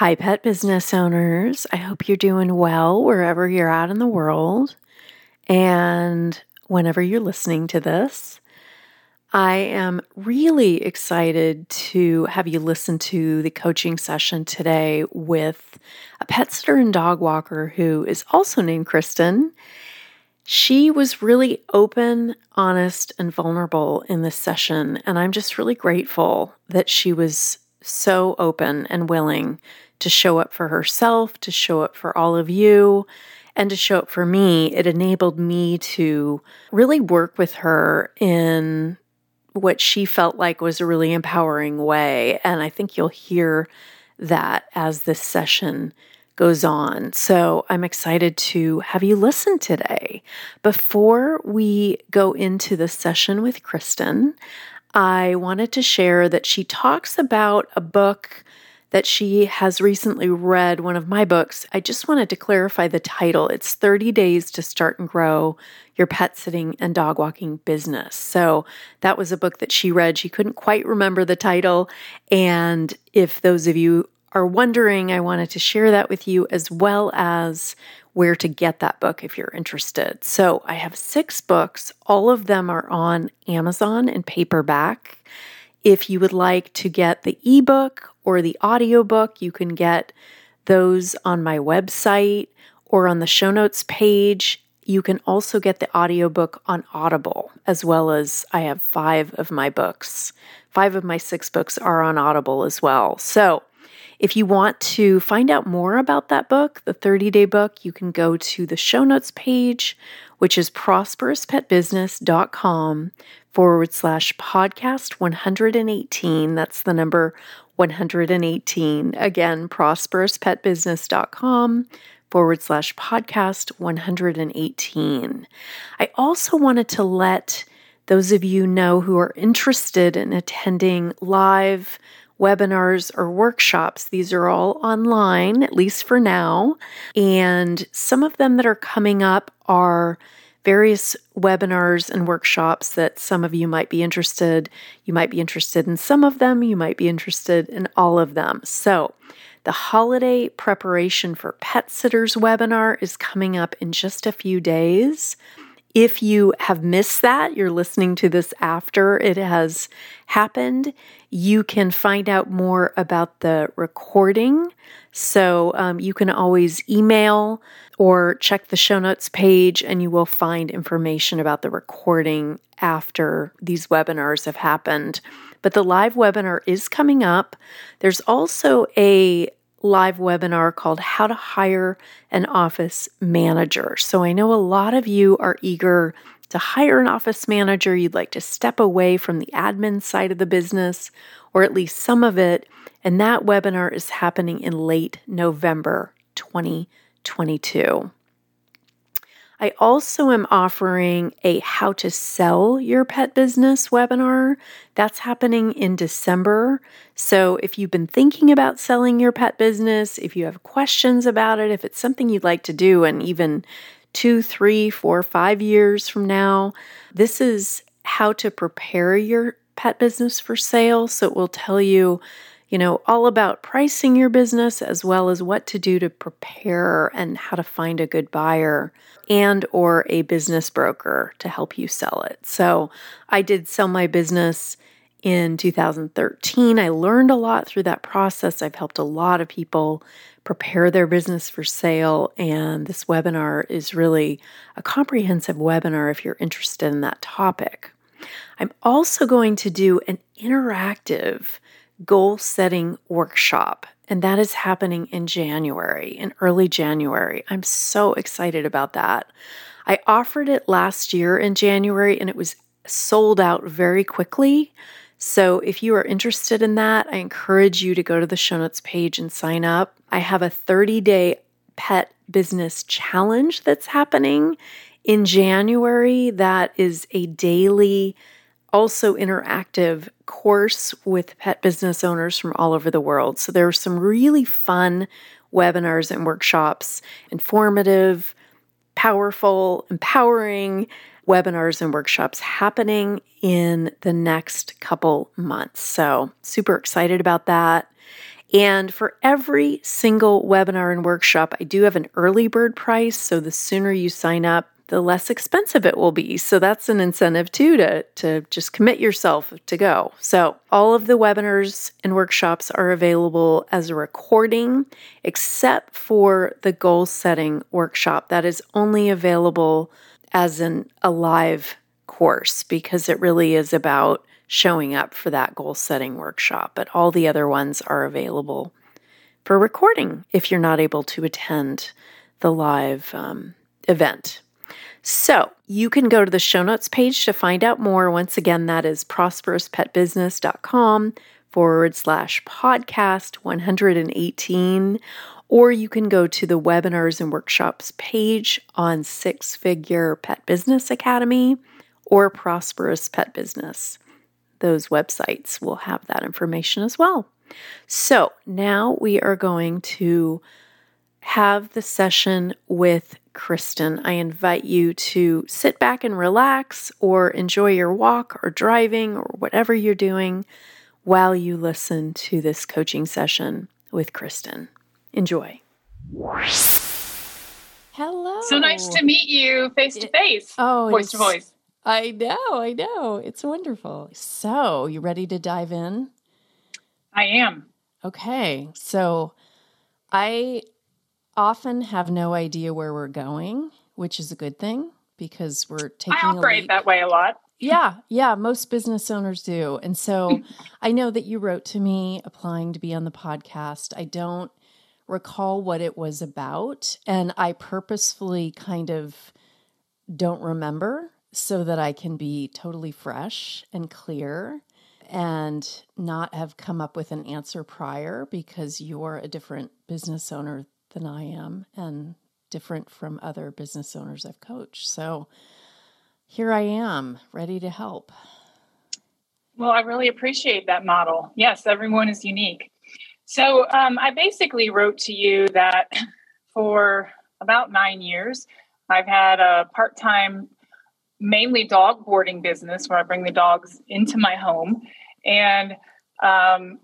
Hi, pet business owners. I hope you're doing well wherever you're at in the world. And whenever you're listening to this, I am really excited to have you listen to the coaching session today with a pet sitter and dog walker who is also named Kristen. She was really open, honest, and vulnerable in this session. And I'm just really grateful that she was so open and willing to show up for herself, to show up for all of you, and to show up for me. It enabled me to really work with her in what she felt like was a really empowering way. And I think you'll hear that as this session goes on. So I'm excited to have you listen today. Before we go into the session with Kristen, I wanted to share that she talks about a book that she has recently read one of my books. I just wanted to clarify the title. It's 30 Days to Start and Grow Your Pet Sitting and Dog Walking Business. So that was a book that she read. She couldn't quite remember the title. And if those of you are wondering, I wanted to share that with you as well as where to get that book if you're interested. So I have six books, all of them are on Amazon in paperback. If you would like to get the ebook or the audiobook. You can get those on my website or on the show notes page. You can also get the audiobook on Audible, as well as I have five of my books. Five of my six books are on Audible as well. So, if you want to find out more about that book, the 30 day book, you can go to the show notes page, which is prosperouspetbusiness.com forward slash podcast 118. That's the number 118. Again, prosperouspetbusiness.com forward slash podcast 118. I also wanted to let those of you know who are interested in attending live webinars or workshops. These are all online, at least for now. And some of them that are coming up are various webinars and workshops that some of you might be interested. You might be interested in some of them, you might be interested in all of them. So, the holiday preparation for pet sitters webinar is coming up in just a few days. If you have missed that, you're listening to this after it has happened, you can find out more about the recording. So um, you can always email or check the show notes page, and you will find information about the recording after these webinars have happened. But the live webinar is coming up. There's also a live webinar called How to Hire an Office Manager. So I know a lot of you are eager to hire an office manager. You'd like to step away from the admin side of the business, or at least some of it. And that webinar is happening in late November 2022. I also am offering a how to sell your pet business webinar. That's happening in December. So if you've been thinking about selling your pet business, if you have questions about it, if it's something you'd like to do, and even two, three, four, five years from now, this is how to prepare your pet business for sale. So it will tell you you know, all about pricing your business as well as what to do to prepare and how to find a good buyer and or a business broker to help you sell it. So, I did sell my business in 2013. I learned a lot through that process. I've helped a lot of people prepare their business for sale and this webinar is really a comprehensive webinar if you're interested in that topic. I'm also going to do an interactive goal setting workshop, and that is happening in January, in early January. I'm so excited about that. I offered it last year in January and it was sold out very quickly. So, if you are interested in that, I encourage you to go to the show notes page and sign up. I have a 30 day pet business challenge that's happening in January that is a daily also interactive course with pet business owners from all over the world. So there are some really fun webinars and workshops, informative, powerful, empowering webinars and workshops happening in the next couple months. So, super excited about that. And for every single webinar and workshop, I do have an early bird price. So, the sooner you sign up, the less expensive it will be. So that's an incentive too to, to just commit yourself to go. So all of the webinars and workshops are available as a recording, except for the goal setting workshop that is only available as an a live course because it really is about showing up for that goal setting workshop. But all the other ones are available for recording if you're not able to attend the live um, event. So you can go to the show notes page to find out more. Once again, that is prosperouspetbusiness.com forward slash podcast 118. Or you can go to the webinars and workshops page on Six Figure Pet Business Academy or Prosperous Pet Business. Those websites will have that information as well. So now we are going to have the session with Kristen. I invite you to sit back and relax or enjoy your walk or driving or whatever you're doing while you listen to this coaching session with Kristen. Enjoy. Hello. So nice to meet you face to face. Oh, voice to voice. I know, I know. It's wonderful. So, you ready to dive in? I am. Okay. So, I often have no idea where we're going, which is a good thing because we're taking I operate that way a lot. Yeah, yeah, most business owners do. And so I know that you wrote to me applying to be on the podcast. I don't recall what it was about, and I purposefully kind of don't remember so that I can be totally fresh and clear and not have come up with an answer prior because you're a different business owner than I am and different from other business owners I've coached. So here I am, ready to help. Well, I really appreciate that model. Yes, everyone is unique. So um, I basically wrote to you that for about nine years, I've had a part time, mainly dog boarding business where I bring the dogs into my home. And um,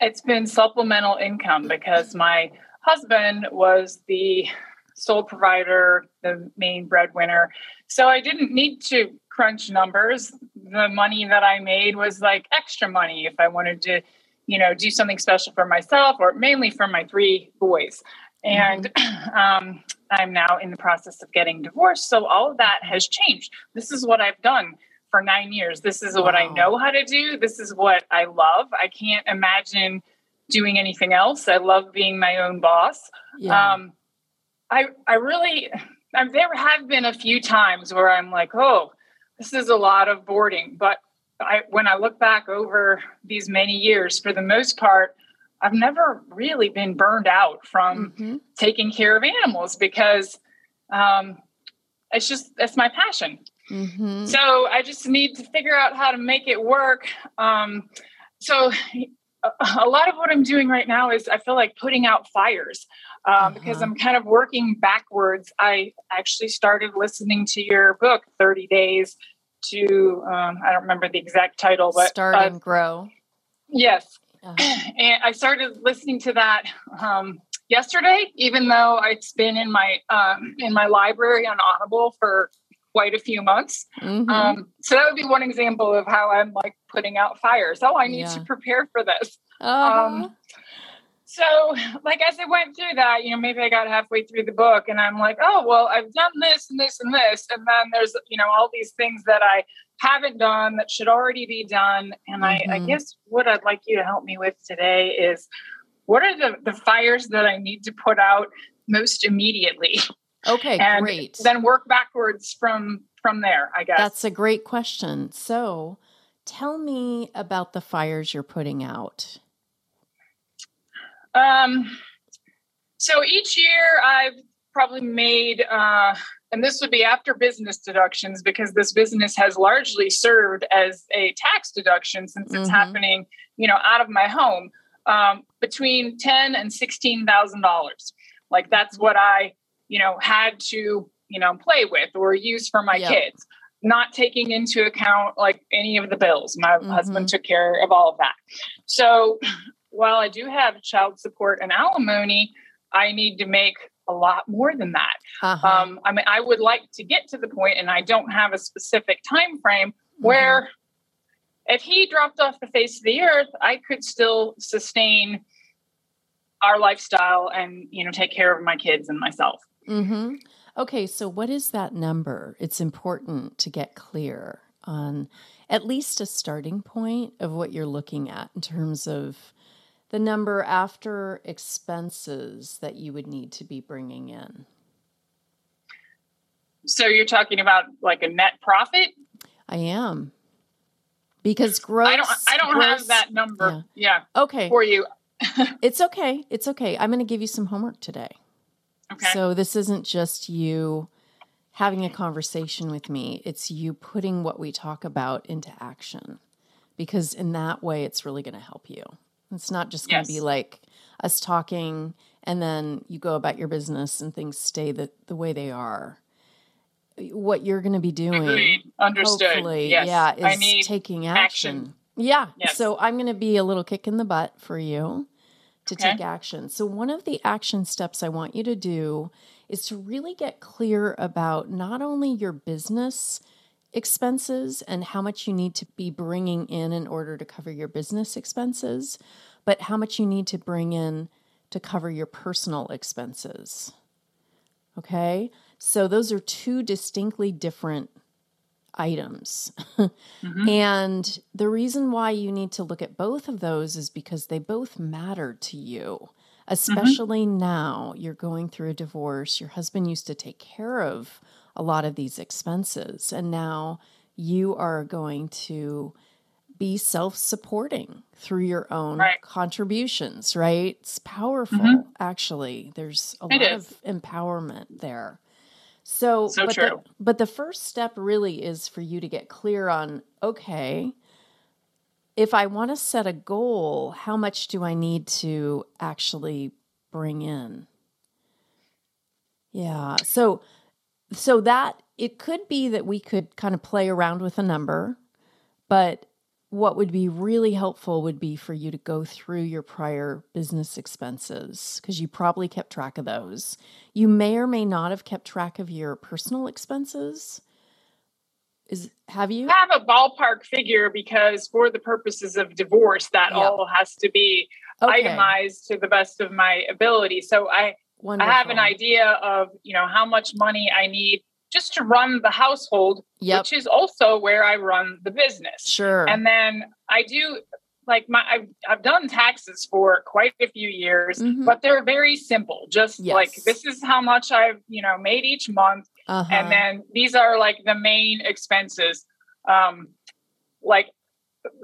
it's been supplemental income because my husband was the sole provider, the main breadwinner. So I didn't need to crunch numbers. The money that I made was like extra money if I wanted to, you know, do something special for myself or mainly for my three boys. And mm-hmm. um, I'm now in the process of getting divorced. So all of that has changed. This is what I've done for nine years. This is wow. what I know how to do. This is what I love. I can't imagine doing anything else. I love being my own boss. Yeah. Um, I I really I, there have been a few times where I'm like, oh, this is a lot of boarding. But I, when I look back over these many years, for the most part, I've never really been burned out from mm-hmm. taking care of animals because um, it's just it's my passion. Mm-hmm. So I just need to figure out how to make it work. Um, so a lot of what I'm doing right now is I feel like putting out fires um, uh-huh. because I'm kind of working backwards. I actually started listening to your book, 30 Days to, um, I don't remember the exact title, but Start uh, and Grow. Yes. Uh-huh. And I started listening to that um, yesterday, even though it's been in my um, in my library on Audible for quite a few months. Mm-hmm. Um, so that would be one example of how I'm like putting out fires. Oh, I need yeah. to prepare for this. Uh-huh. Um, so, like as I went through that, you know, maybe I got halfway through the book and I'm like, oh, well, I've done this and this and this. And then there's, you know, all these things that I haven't done that should already be done. And mm-hmm. I, I mm-hmm. guess what I'd like you to help me with today is what are the, the fires that I need to put out most immediately? Okay, and great. Then work backwards from from there, I guess. That's a great question. So, tell me about the fires you're putting out. Um so each year I've probably made uh and this would be after business deductions because this business has largely served as a tax deduction since it's mm-hmm. happening, you know, out of my home. Um, between ten and sixteen thousand dollars. Like that's what I you know, had to, you know, play with or use for my yep. kids, not taking into account like any of the bills. My mm-hmm. husband took care of all of that. So while I do have child support and alimony, I need to make a lot more than that. Uh-huh. Um, I mean, I would like to get to the point, and I don't have a specific time frame mm-hmm. where if he dropped off the face of the earth, I could still sustain our lifestyle and you know take care of my kids and myself. Mm-hmm. Okay, so what is that number? It's important to get clear on at least a starting point of what you're looking at in terms of the number after expenses that you would need to be bringing in. So you're talking about like a net profit? I am. Because gross I don't I don't gross, have that number. Yeah. yeah. Okay. For you. it's okay. It's okay. I'm going to give you some homework today. Okay. So this isn't just you having a conversation with me, it's you putting what we talk about into action. Because in that way, it's really going to help you. It's not just going to yes. be like us talking and then you go about your business and things stay the, the way they are. What you're going to be doing, Agreed. understood. Hopefully, yes. yeah, is taking action. action. Yeah. Yes. So I'm going to be a little kick in the butt for you to okay. take action. So, one of the action steps I want you to do is to really get clear about not only your business expenses and how much you need to be bringing in in order to cover your business expenses, but how much you need to bring in to cover your personal expenses. Okay? So, those are two distinctly different items. mm-hmm. And the reason why you need to look at both of those is because they both matter to you, mm-hmm. especially mm-hmm. now you're going through a divorce. Your husband used to take care of a lot of these expenses, and now you are going to be self supporting through your own right. contributions, right? It's powerful, mm-hmm. actually. There's a it lot is. of empowerment there. So, so but true. The, but the first step really is for you to get clear on okay, if I want to set a goal, how much do I need to actually bring in? Yeah. So, so that it could be that we could kind of play around with a number, but what would be really helpful would be for you to go through your prior business expenses because you probably kept track of those. You may or may not have kept track of your personal expenses. Is have you? I have a ballpark figure because for the purposes of divorce, that all has to be okay. itemized to the best of my ability. So I Wonderful. I have an idea of, you know, how much money I need just to run the household, yep. which is also where I run the business. Sure. And then I do like my I've, I've done taxes for quite a few years, mm-hmm. but they're very simple. Just yes. like this is how much I've you know made each month, uh-huh. and then these are like the main expenses. Um, like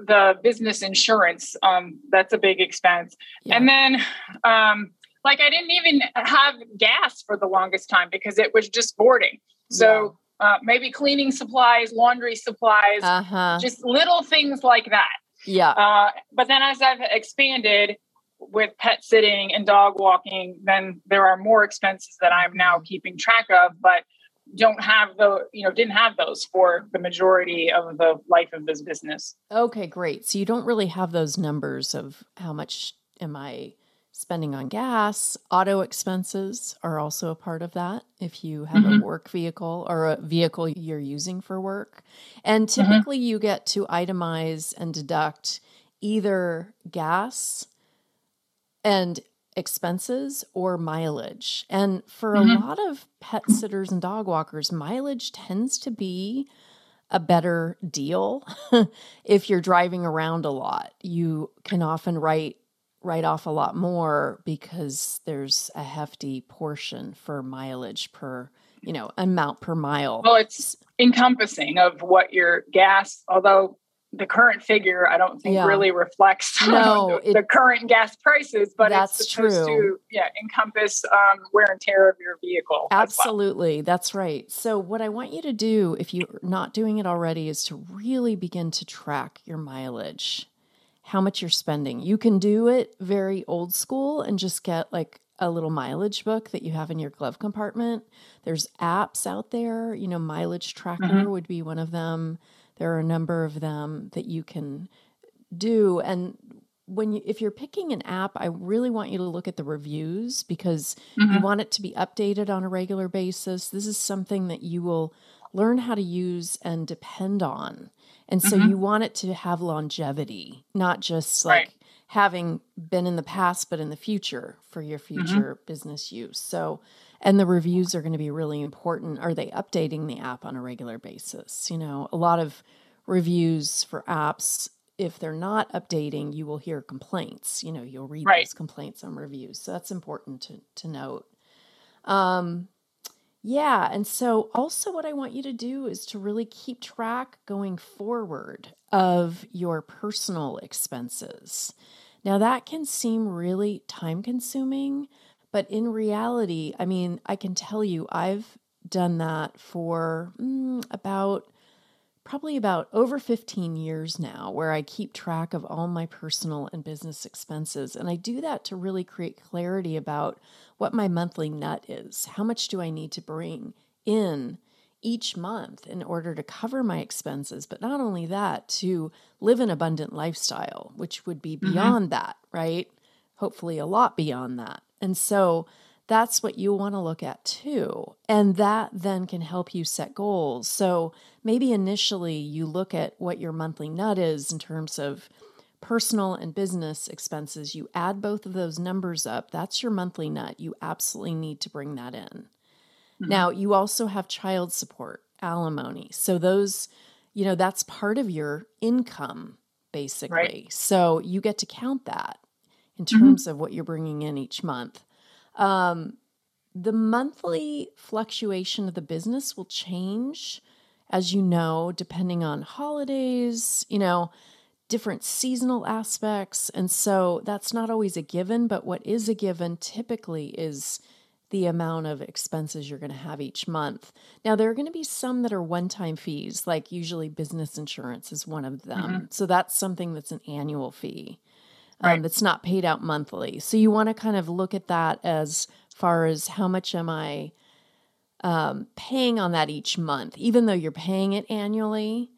the business insurance, um, that's a big expense, yeah. and then um, like I didn't even have gas for the longest time because it was just boarding. So uh, maybe cleaning supplies, laundry supplies, Uh-huh. just little things like that. Yeah. Uh, but then as I've expanded with pet sitting and dog walking, then there are more expenses that I'm now keeping track of, but don't have the, you know, didn't have those for the majority of the life of this business. Okay, great. So you don't really have those numbers of how much am I spending on gas. Auto expenses are also a part of that if you have a Mhm. work vehicle or a vehicle you're using for work. And typically you get to itemize and deduct either gas and expenses or mileage. And for Mhm. a lot of pet sitters and dog walkers, mileage tends to be a better deal if you're driving around a lot. You can often write write off a lot more because there's a hefty portion for mileage per, you know, amount per mile. Well, it's encompassing of what your gas, although the current figure I don't think Yeah. really reflects No, the, the current gas prices, but That's it's supposed true. to yeah encompass um, wear and tear of your vehicle. as well. Absolutely. That's right. So, what I want you to do, if you're not doing it already, is to really begin to track your mileage, how much you're spending. You can do it very old school and just get like a little mileage book that you have in your glove compartment. There's apps out there, you know, Mileage Tracker Mhm. would be one of them. There are a number of them that you can do. And when you, if you're picking an app, I really want you to look at the reviews because you Mhm. want it to be updated on a regular basis. This is something that you will learn how to use and depend on. And so Mhm. you want it to have longevity, not just like Right. having been in the past, but in the future for your Mm-hmm. future business use. So, and the reviews are going to be really important. Are they updating the app on a regular basis? You know, a lot of reviews for apps, if they're not updating, you will hear complaints. You know, you'll read Right. those complaints on reviews. So that's important to, to note. Um, yeah. And so, also, what I want you to do is to really keep track going forward of your personal expenses. Now, that can seem really time consuming, but in reality, I mean, I can tell you, I've done that for mm, about probably about over 15 years now, where I keep track of all my personal and business expenses. And I do that to really create clarity about what my monthly nut is. How much do I need to bring in each month in order to cover my expenses? But not only that, to live an abundant lifestyle, which would be mm-hmm. beyond that, right? Hopefully, a lot beyond that. And so, that's what you want to look at too. And that then can help you set goals. So maybe initially you look at what your monthly nut is in terms of personal and business expenses. You add both of those numbers up. That's your monthly nut. You absolutely need to bring that in. Hmm. Now, you also have child support, alimony. So those, you know, that's part of your income basically. So you get to count that in mm-hmm. terms of what you're bringing in each month. Um, the monthly fluctuation of the business will change, as you know, depending on holidays, you know, different seasonal aspects. And so that's not always a given, but what is a given typically is the amount of expenses you're going to have each month. Now, there are going to be some that are one time fees, like usually business insurance is one of them. So that's something that's an annual fee um, Right. that's not paid out monthly. So you want to kind of look at that as far as how much am I um, paying on that each month, even though you're paying it annually.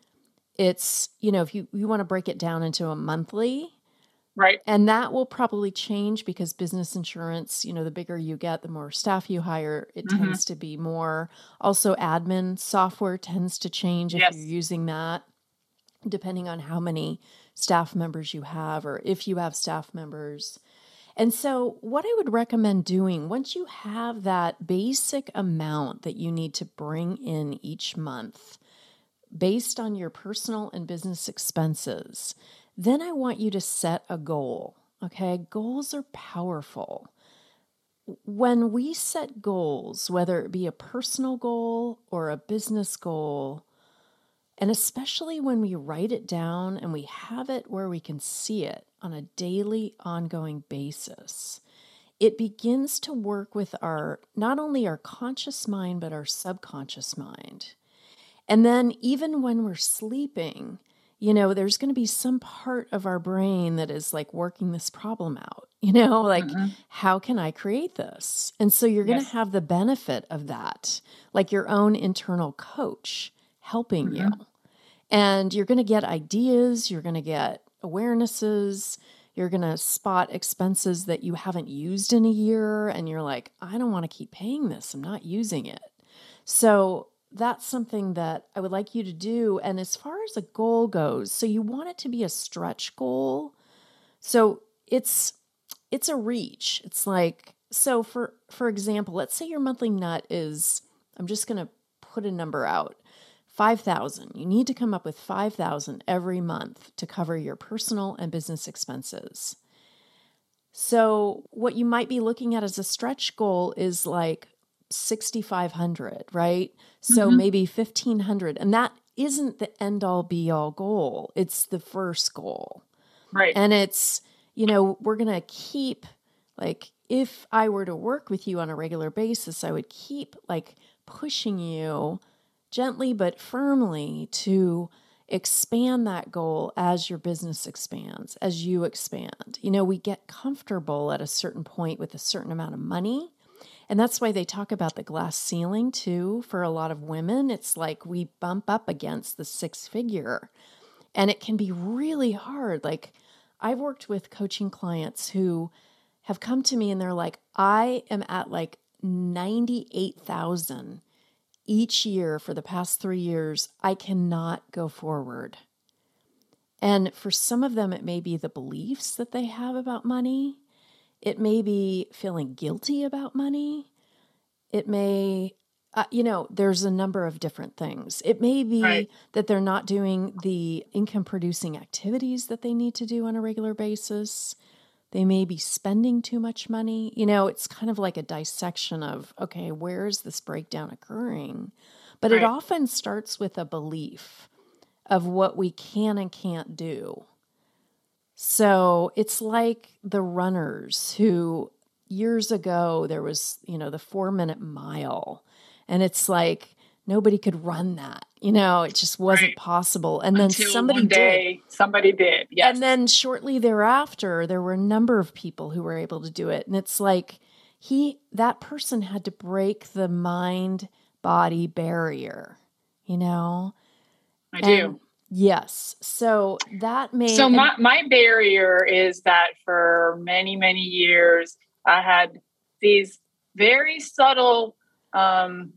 It's you know if you you want to break it down into a monthly, Right. and that will probably change because business insurance, you know, the bigger you get, the more staff you hire, it Mhm. tends to be more. Also, admin software tends to change if Yes. you're using that, depending on how many staff members you have or if you have staff members. And so, what I would recommend doing once you have that basic amount that you need to bring in each month based on your personal and business expenses, then I want you to set a goal. Okay, goals are powerful. When we set goals, whether it be a personal goal or a business goal, and especially when we write it down and we have it where we can see it on a daily, ongoing basis, it begins to work with our not only our conscious mind but our subconscious mind. And then even when we're sleeping, you know, there's going to be some part of our brain that is like working this problem out, you know, like, mm-hmm. how can I create this? And so you're going to yes. have the benefit of that, like your own internal coach helping mm-hmm. you. And you're going to get ideas, you're going to get awarenesses, you're going to spot expenses that you haven't used in a year. And you're like, I don't want to keep paying this, I'm not using it. So that's something that I would like you to do. And as far as a goal goes, so you want it to be a stretch goal. So it's it's a reach. It's like so for for example, let's say your monthly nut is I'm just going to put a number out. 5000. You need to come up with 5000 every month to cover your personal and business expenses. So, what you might be looking at as a stretch goal is like 6500 right so mm-hmm. maybe 1500 and that isn't the end all be all goal it's the first goal right and it's you know we're going to keep like if i were to work with you on a regular basis i would keep like pushing you gently but firmly to expand that goal as your business expands, as you expand. You know, we get comfortable at a certain point with a certain amount of money and that's why they talk about the glass ceiling too. For a lot of women, it's like we bump up against the six figure, and it can be really hard. Like, I've worked with coaching clients who have come to me and they're like, I am at like 98,000 each year for the past three years. I cannot go forward. And for some of them, it may be the beliefs that they have about money. It may be feeling guilty about money. It may, uh, you know, there's a number of different things. It may be right. that they're not doing the income producing activities that they need to do on a regular basis. They may be spending too much money. You know, it's kind of like a dissection of, okay, where is this breakdown occurring? But right. it often starts with a belief of what we can and can't do. So it's like the runners who years ago there was, you know, the four minute mile. And it's like nobody could run that. You know, it just wasn't right. possible. And Until then somebody did. Somebody did. Yes. And then shortly thereafter, there were a number of people who were able to do it. And it's like he that person had to break the mind body barrier, you know? I and, do. Yes. So that may. So my, my barrier is that for many, many years, I had these very subtle, um,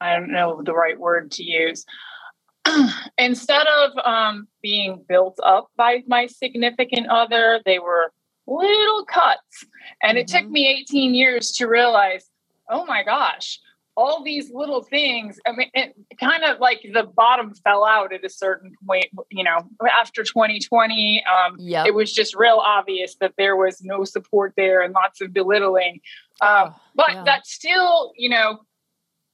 I don't know the right word to use. Instead of um, being built up by my significant other, they were little cuts. And mm-hmm. it took mm-hmm. me 18 years to realize, oh my gosh, all these little things. I mean, it kind of like the bottom fell out at a certain point, you know, after 2020. Um, yep. It was just real obvious that there was no support there and lots of belittling. Uh, oh, but yeah. that's still, you know,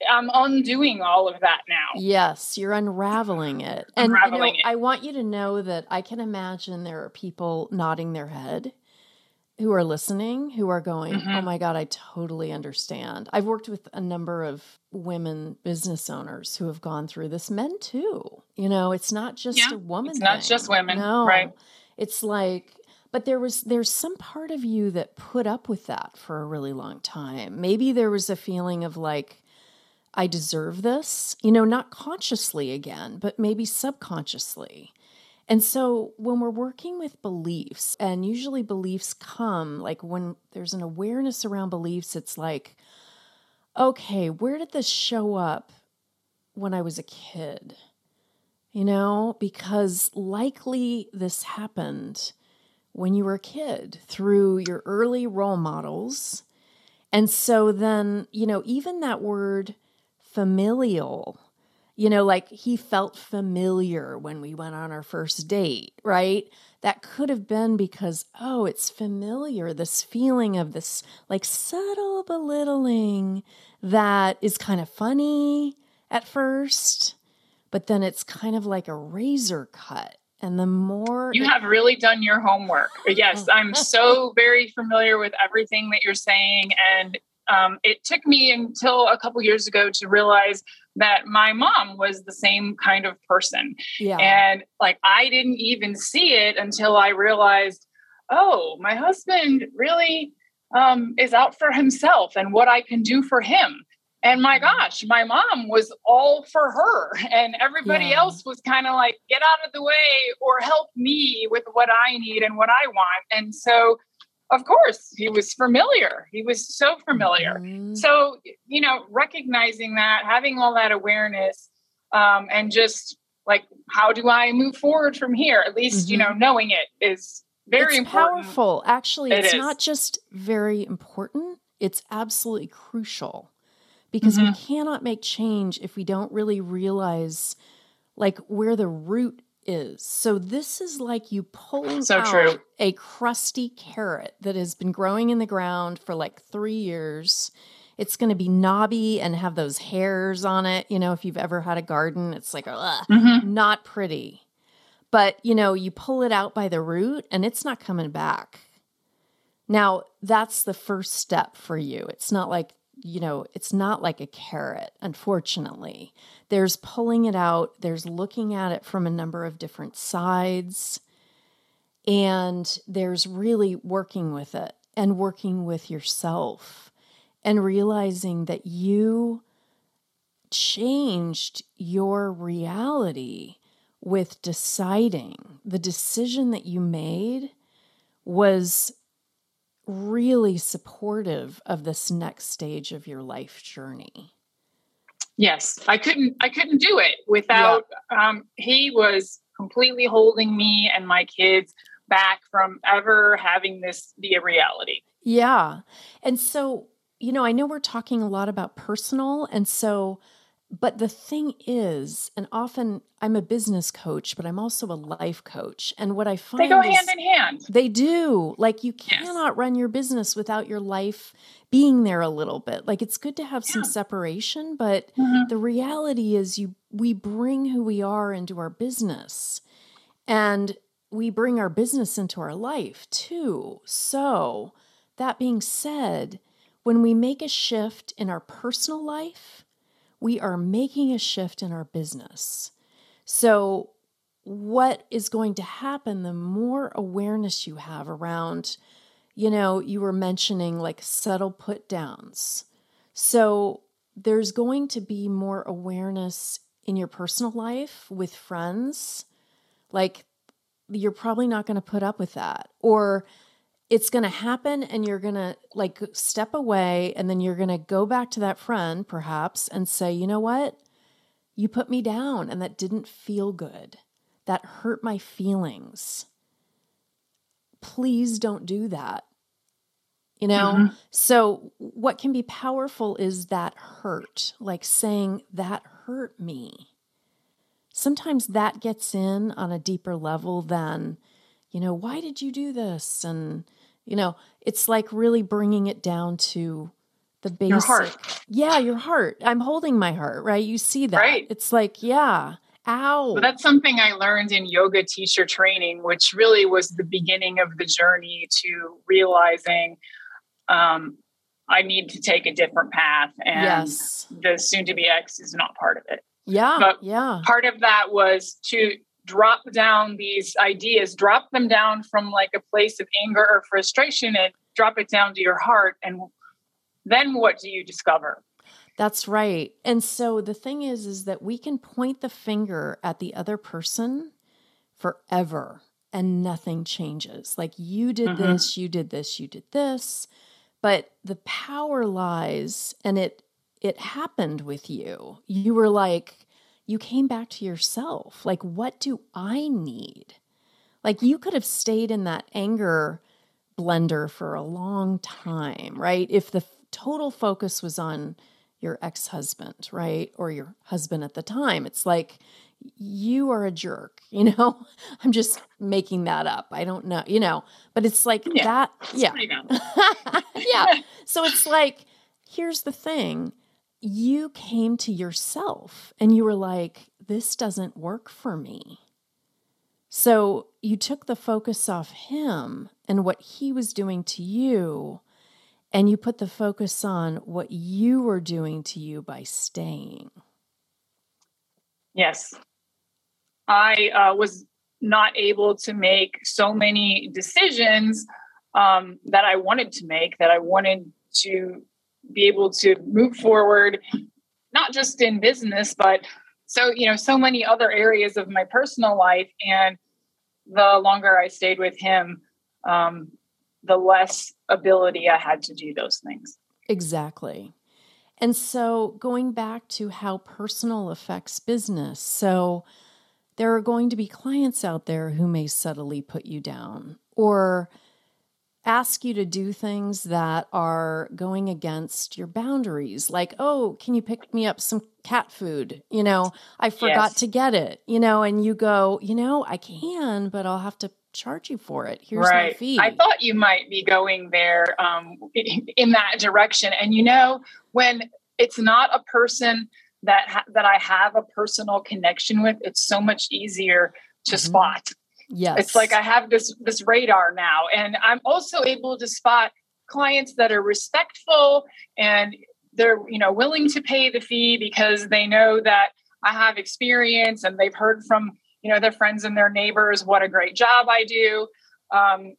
I'm undoing all of that now. Yes, you're unraveling it. And unraveling you know, it. I want you to know that I can imagine there are people nodding their head who are listening who are going, oh mm-hmm. "Oh my god, I totally understand." I've worked with a number of women business owners who have gone through this, men too. You know, it's not just yeah, a woman. It's not thing. just women, no. right? It's like but there was there's some part of you that put up with that for a really long time. Maybe there was a feeling of like I deserve this, you know, not consciously again, but maybe subconsciously. And so when we're working with beliefs, and usually beliefs come like when there's an awareness around beliefs, it's like, okay, where did this show up when I was a kid? You know, because likely this happened when you were a kid through your early role models. And so then, you know, even that word familial you know, like he felt familiar when we went on our first date, right? That could have been because, oh, it's familiar, this feeling of this like subtle belittling that is kind of funny at first, but then it's kind of like a razor cut. And the more you have really done your homework. Yes, I'm so very familiar with everything that you're saying. And um, it took me until a couple years ago to realize that my mom was the same kind of person. Yeah. And like I didn't even see it until I realized, oh, my husband really um, is out for himself and what I can do for him. And my mm-hmm. gosh, my mom was all for her, and everybody yeah. else was kind of like, get out of the way or help me with what I need and what I want. And so, of course, he was familiar. He was so familiar. Mm-hmm. So, you know, recognizing that, having all that awareness, um, and just like, how do I move forward from here? At least, mm-hmm. you know, mm-hmm. knowing it is very it's powerful. Actually, it it's is. not just very important, it's absolutely crucial because mm-hmm. we cannot make change if we don't really realize like where the root is. So this is like you pulling so out true. a crusty carrot that has been growing in the ground for like 3 years. It's going to be knobby and have those hairs on it, you know, if you've ever had a garden, it's like ugh, mm-hmm. not pretty. But, you know, you pull it out by the root and it's not coming back. Now, that's the first step for you. It's not like you know, it's not like a carrot, unfortunately. There's pulling it out, there's looking at it from a number of different sides, and there's really working with it and working with yourself and realizing that you changed your reality with deciding. The decision that you made was really supportive of this next stage of your life journey. Yes, I couldn't I couldn't do it without yeah. um he was completely holding me and my kids back from ever having this be a reality. Yeah. And so, you know, I know we're talking a lot about personal and so but the thing is, and often I'm a business coach, but I'm also a life coach. And what I find they go hand in hand. They do. Like you cannot yes. run your business without your life being there a little bit. Like it's good to have some separation, but mm-hmm. the reality is you we bring who we are into our business. And we bring our business into our life too. So, that being said, when we make a shift in our personal life, we are making a shift in our business. So, what is going to happen the more awareness you have around, you know, you were mentioning like subtle put downs. So, there's going to be more awareness in your personal life with friends. Like, you're probably not going to put up with that. Or it's going to happen and you're going to like step away and then you're going to go back to that friend perhaps and say, "You know what? You put me down and that didn't feel good. That hurt my feelings. Please don't do that." You know? Mm-hmm. So what can be powerful is that hurt, like saying that hurt me. Sometimes that gets in on a deeper level than, you know, why did you do this? And you know, it's like really bringing it down to the basic. Your heart. Yeah, your heart. I'm holding my heart, right? You see that. Right. It's like, yeah. Ow. That's something I learned in yoga teacher training, which really was the beginning of the journey to realizing um, I need to take a different path, and yes. the soon to be ex is not part of it. Yeah, but yeah. Part of that was to drop down these ideas, drop them down from like a place of anger or frustration and drop it down to your heart. And then what do you discover? That's right. And so the thing is, is that we can point the finger at the other person forever and nothing changes. Like you did mm-hmm. this, you did this, you did this. But the power lies and it it happened with you. You were like, you came back to yourself. Like, what do I need? Like, you could have stayed in that anger blender for a long time, right? If the total focus was on your ex husband, right? Or your husband at the time, it's like, you are a jerk, you know? I'm just making that up. I don't know, you know, but it's like yeah, that. Yeah. yeah. So it's like, here's the thing you came to yourself and you were like, this doesn't work for me. So you took the focus off him and what he was doing to you, and you put the focus on what you were doing to you by staying. Yes. I uh, was not able to make so many decisions um, that I wanted to make, that I wanted to be able to move forward, not just in business, but so, you know, so many other areas of my personal life. And the longer I stayed with him, um, the less ability I had to do those things. Exactly. And so, going back to how personal affects business. So, there are going to be clients out there who may subtly put you down or ask you to do things that are going against your boundaries like oh can you pick me up some cat food you know i forgot yes. to get it you know and you go you know i can but i'll have to charge you for it here's right. my fee i thought you might be going there um, in that direction and you know when it's not a person that ha- that i have a personal connection with it's so much easier to mm-hmm. spot Yes. It's like I have this this radar now and I'm also able to spot clients that are respectful and they're, you know, willing to pay the fee because they know that I have experience and they've heard from, you know, their friends and their neighbors what a great job I do. Um,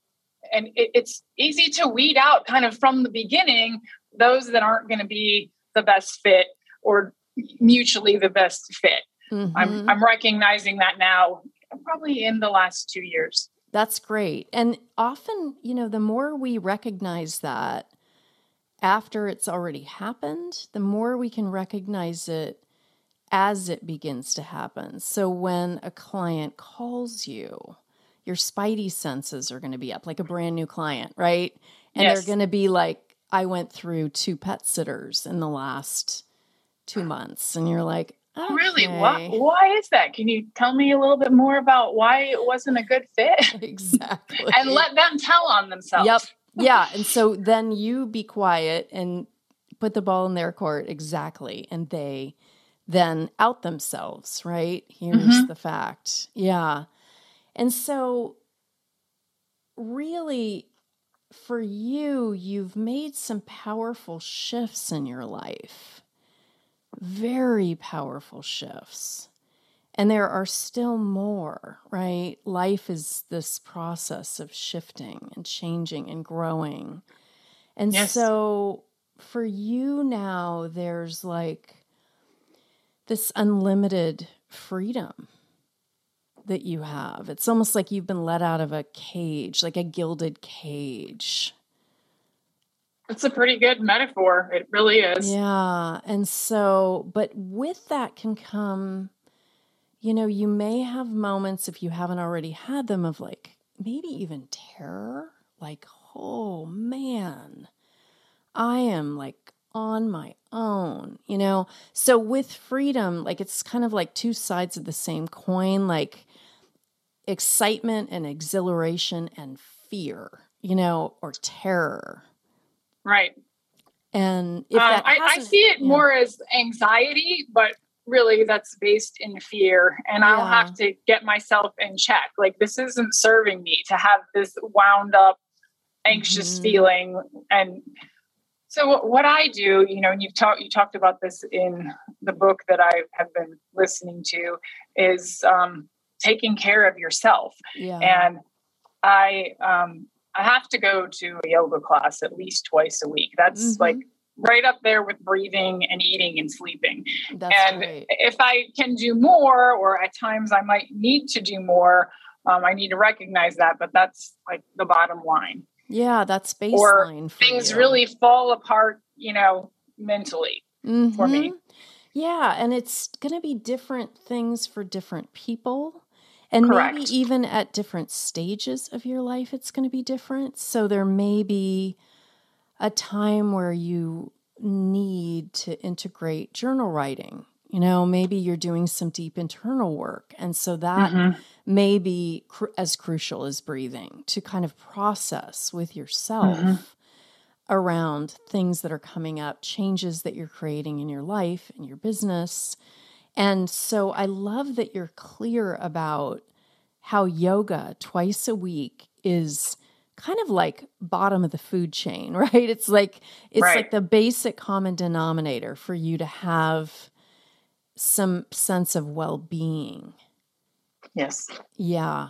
and it, it's easy to weed out kind of from the beginning those that aren't going to be the best fit or mutually the best fit. Mm-hmm. I'm I'm recognizing that now probably in the last two years. That's great. And often, you know, the more we recognize that after it's already happened, the more we can recognize it as it begins to happen. So when a client calls you, your spidey senses are going to be up like a brand new client, right? And yes. they're going to be like, I went through two pet sitters in the last two months. And you're like, Okay. Really? Why, why is that? Can you tell me a little bit more about why it wasn't a good fit? Exactly. and let them tell on themselves. Yep. Yeah. And so then you be quiet and put the ball in their court. Exactly. And they then out themselves, right? Here's mm-hmm. the fact. Yeah. And so, really, for you, you've made some powerful shifts in your life very powerful shifts. And there are still more, right? Life is this process of shifting and changing and growing. And yes. so for you now, there's like this unlimited freedom that you have. It's almost like you've been let out of a cage, like a gilded cage. It's a pretty good metaphor. It really is. Yeah. And so, but with that can come, you know, you may have moments, if you haven't already had them, of like maybe even terror, like, oh man, I am like on my own, you know? So with freedom, like it's kind of like two sides of the same coin, like excitement and exhilaration and fear, you know, or terror Right. And if um, I, I, see it yeah. more as anxiety, but really that's based in fear. And yeah. I'll have to get myself in check. Like, this isn't serving me to have this wound up, anxious mm-hmm. feeling. And so, what I do, you know, and you've talked, you talked about this in the book that I have been listening to, is um, taking care of yourself. Yeah. And I um, I have to go to a yoga class at least twice a week. That's mm-hmm. like right up there with breathing and eating and sleeping. That's and great. if I can do more, or at times I might need to do more, um, I need to recognize that. But that's like the bottom line. Yeah, that's baseline. Or things you. really fall apart, you know, mentally mm-hmm. for me. Mm-hmm. Yeah, and it's going to be different things for different people. And Correct. maybe even at different stages of your life, it's going to be different. So there may be a time where you need to integrate journal writing. You know, maybe you're doing some deep internal work. And so that mm-hmm. may be cr- as crucial as breathing to kind of process with yourself mm-hmm. around things that are coming up, changes that you're creating in your life, in your business, and so I love that you're clear about how yoga twice a week is kind of like bottom of the food chain, right? It's like it's Right. like the basic common denominator for you to have some sense of well-being. Yes. Yeah,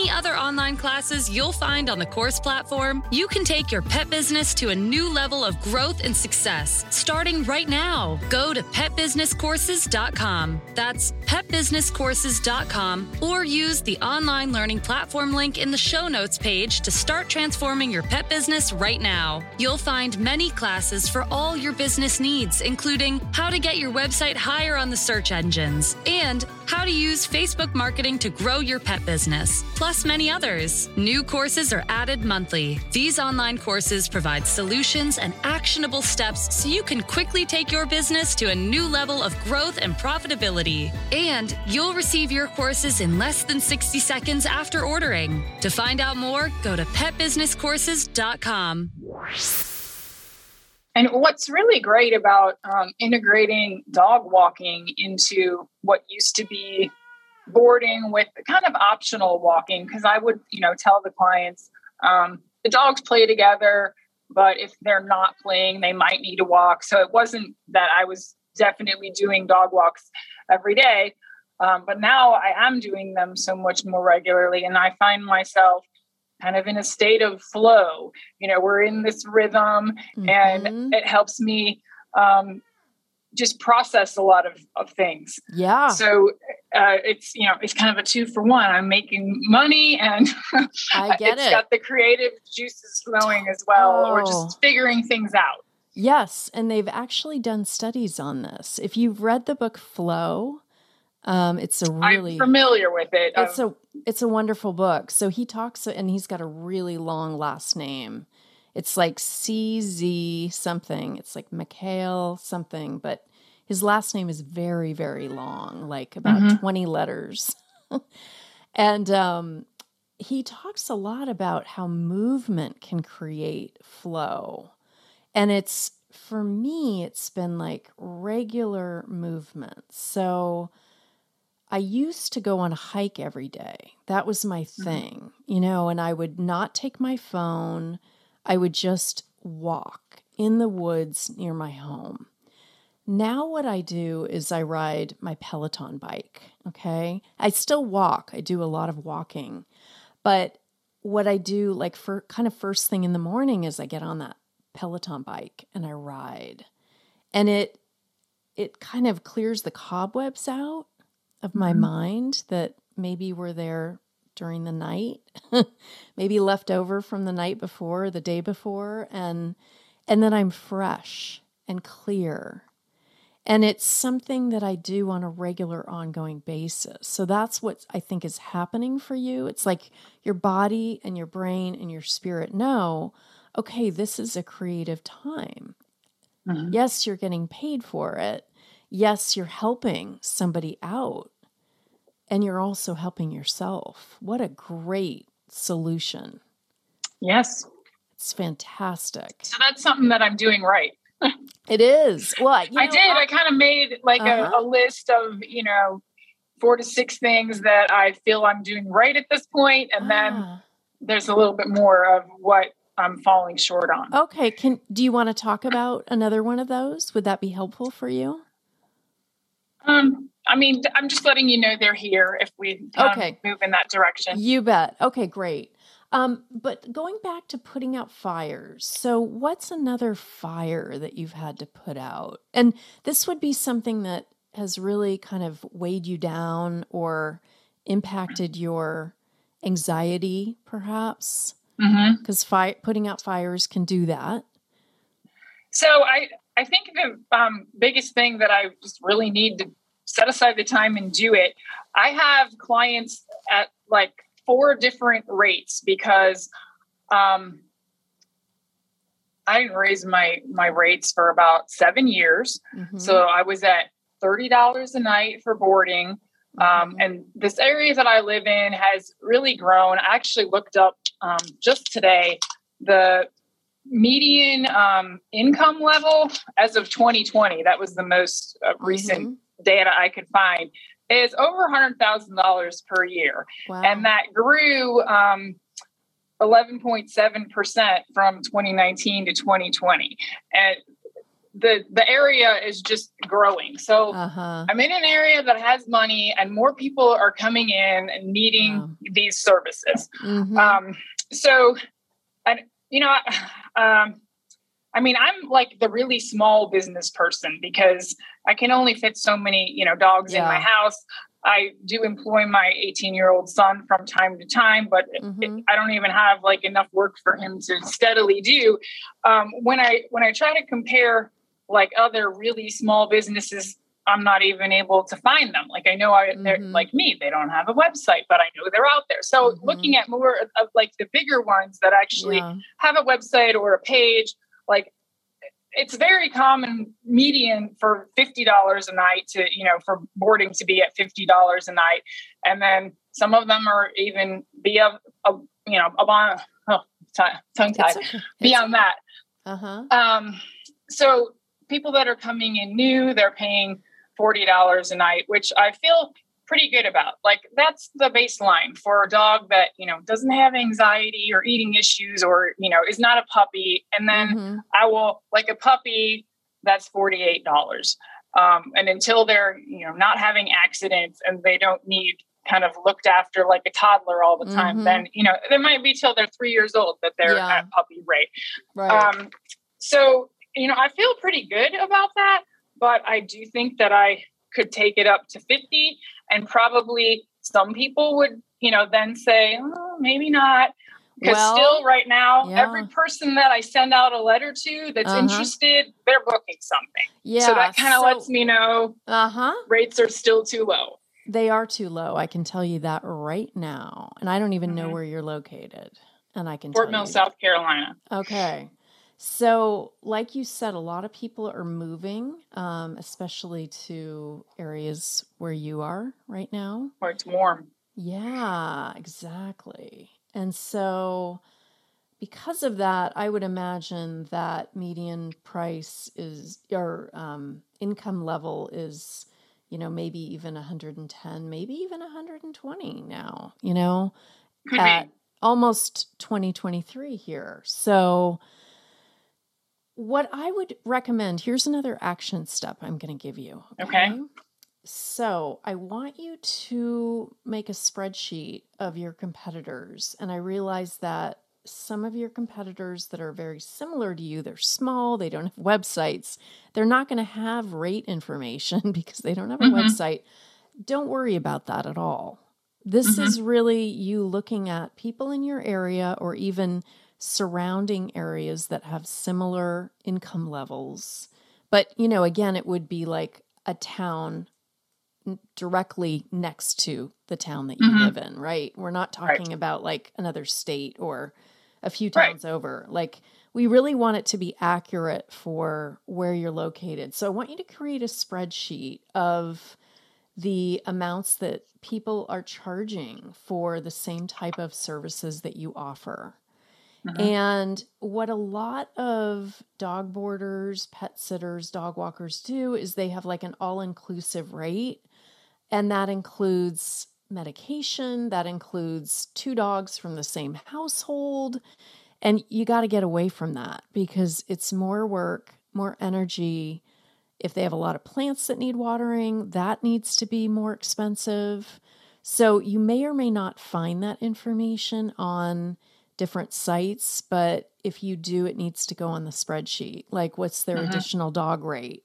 other online classes you'll find on the course platform, you can take your pet business to a new level of growth and success starting right now. Go to petbusinesscourses.com. That's petbusinesscourses.com or use the online learning platform link in the show notes page to start transforming your pet business right now. You'll find many classes for all your business needs, including how to get your website higher on the search engines and how to use Facebook marketing to grow your pet business, plus many others. New courses are added monthly. These online courses provide solutions and actionable steps so you can quickly take your business to a new level of growth and profitability. And you'll receive your courses in less than 60 seconds after ordering. To find out more, go to petbusinesscourses.com. And what's really great about um, integrating dog walking into what used to be boarding with kind of optional walking, because I would, you know, tell the clients um, the dogs play together, but if they're not playing, they might need to walk. So it wasn't that I was definitely doing dog walks every day, um, but now I am doing them so much more regularly, and I find myself kind of in a state of flow. You know, we're in this rhythm Mhm. and it helps me um, just process a lot of, of things. yeah. So uh, it's you know it's kind of a two for one. I'm making money and I get it's it. got the creative juices flowing as well, or Oh. just figuring things out. Yes, and they've actually done studies on this. If you've read the book Flow, um, it's a really I'm familiar with it. it's of- a it's a wonderful book. So he talks and he's got a really long last name. It's like CZ something. It's like Mikhail something, but his last name is very very long, like about Mhm. 20 letters. and um he talks a lot about how movement can create flow. And it's for me, it's been like regular movement. So I used to go on a hike every day. That was my thing, you know, and I would not take my phone. I would just walk in the woods near my home. Now, what I do is I ride my Peloton bike. Okay. I still walk, I do a lot of walking. But what I do, like for kind of first thing in the morning, is I get on that Peloton bike and I ride. And it, it kind of clears the cobwebs out of my Mhm. mind that maybe were there during the night, maybe left over from the night before, the day before, and and then I'm fresh and clear. And it's something that I do on a regular ongoing basis. So that's what I think is happening for you. It's like your body and your brain and your spirit know, okay, this is a creative time. Mhm. Yes, you're getting paid for it. Yes, you're helping somebody out. And you're also helping yourself. What a great solution. yes. It's fantastic. So that's something that I'm doing right. It is. Well, you I know, did. I kind of made like Uh-huh. a, a list of you know four to six things that I feel I'm doing right at this point, and then Ah. there's a little bit more of what I'm falling short on. Okay, can do you want to talk about another one of those? Would that be helpful for you? Um, I mean, I'm just letting you know they're here if we okay. move in that direction. You bet. Okay, great. Um, but going back to putting out fires, so what's another fire that you've had to put out? And this would be something that has really kind of weighed you down or impacted your anxiety, perhaps? Because mm-hmm. putting out fires can do that. So I, I think the um, biggest thing that I just really need to set aside the time and do it. I have clients at like four different rates because um, I didn't raise my my rates for about seven years. Mm-hmm. So I was at thirty dollars a night for boarding. Um, mm-hmm. and this area that I live in has really grown. I actually looked up um, just today the median um, income level as of 2020. That was the most uh, recent mm-hmm. Data I could find is over $100,000 per year. Wow. And that grew um, 11.7% from 2019 to 2020. And the the area is just growing. So uh-huh. I'm in an area that has money, and more people are coming in and needing yeah. these services. Mm-hmm. Um, so, and you know, um, I mean, I'm like the really small business person because I can only fit so many, you know, dogs yeah. in my house. I do employ my 18 year old son from time to time, but mm-hmm. it, I don't even have like enough work for him to steadily do. Um, when I when I try to compare like other really small businesses, I'm not even able to find them. Like I know I, they're mm-hmm. like me, they don't have a website, but I know they're out there. So mm-hmm. looking at more of like the bigger ones that actually yeah. have a website or a page, like it's very common median for fifty dollars a night to you know for boarding to be at fifty dollars a night, and then some of them are even be a, a you know about oh, tongue tied okay. beyond that. Uh-huh. Um, so people that are coming in new, they're paying forty dollars a night, which I feel pretty good about. Like that's the baseline for a dog that, you know, doesn't have anxiety or eating issues or, you know, is not a puppy. And then mm-hmm. I will like a puppy that's $48. Um, and until they're, you know, not having accidents and they don't need kind of looked after like a toddler all the time, mm-hmm. then, you know, they might be till they're three years old that they're yeah. at puppy rate. Right. Um, so, you know, I feel pretty good about that, but I do think that I could take it up to 50 and probably some people would you know then say oh, maybe not. Because well, still right now yeah. every person that i send out a letter to that's uh-huh. interested they're booking something. Yeah so that kind of so, lets me know uh-huh. rates are still too low. They are too low i can tell you that right now and i don't even mm-hmm. know where you're located and i can fort mill south carolina. Okay so, like you said, a lot of people are moving, um, especially to areas where you are right now. Where it's warm. Yeah, exactly. And so, because of that, I would imagine that median price is, or um, income level is, you know, maybe even 110, maybe even 120 now, you know, Could at be. almost 2023 here. So, what I would recommend here's another action step I'm going to give you. Okay? okay. So, I want you to make a spreadsheet of your competitors. And I realize that some of your competitors that are very similar to you, they're small, they don't have websites, they're not going to have rate information because they don't have a mm-hmm. website. Don't worry about that at all. This mm-hmm. is really you looking at people in your area or even surrounding areas that have similar income levels. But, you know, again, it would be like a town directly next to the town that you mm-hmm. live in, right? We're not talking right. about like another state or a few towns right. over. Like, we really want it to be accurate for where you're located. So, I want you to create a spreadsheet of the amounts that people are charging for the same type of services that you offer. Mm-hmm. And what a lot of dog boarders, pet sitters, dog walkers do is they have like an all inclusive rate. And that includes medication, that includes two dogs from the same household. And you got to get away from that because it's more work, more energy. If they have a lot of plants that need watering, that needs to be more expensive. So you may or may not find that information on different sites, but if you do, it needs to go on the spreadsheet. Like, what's their Mhm. additional dog rate?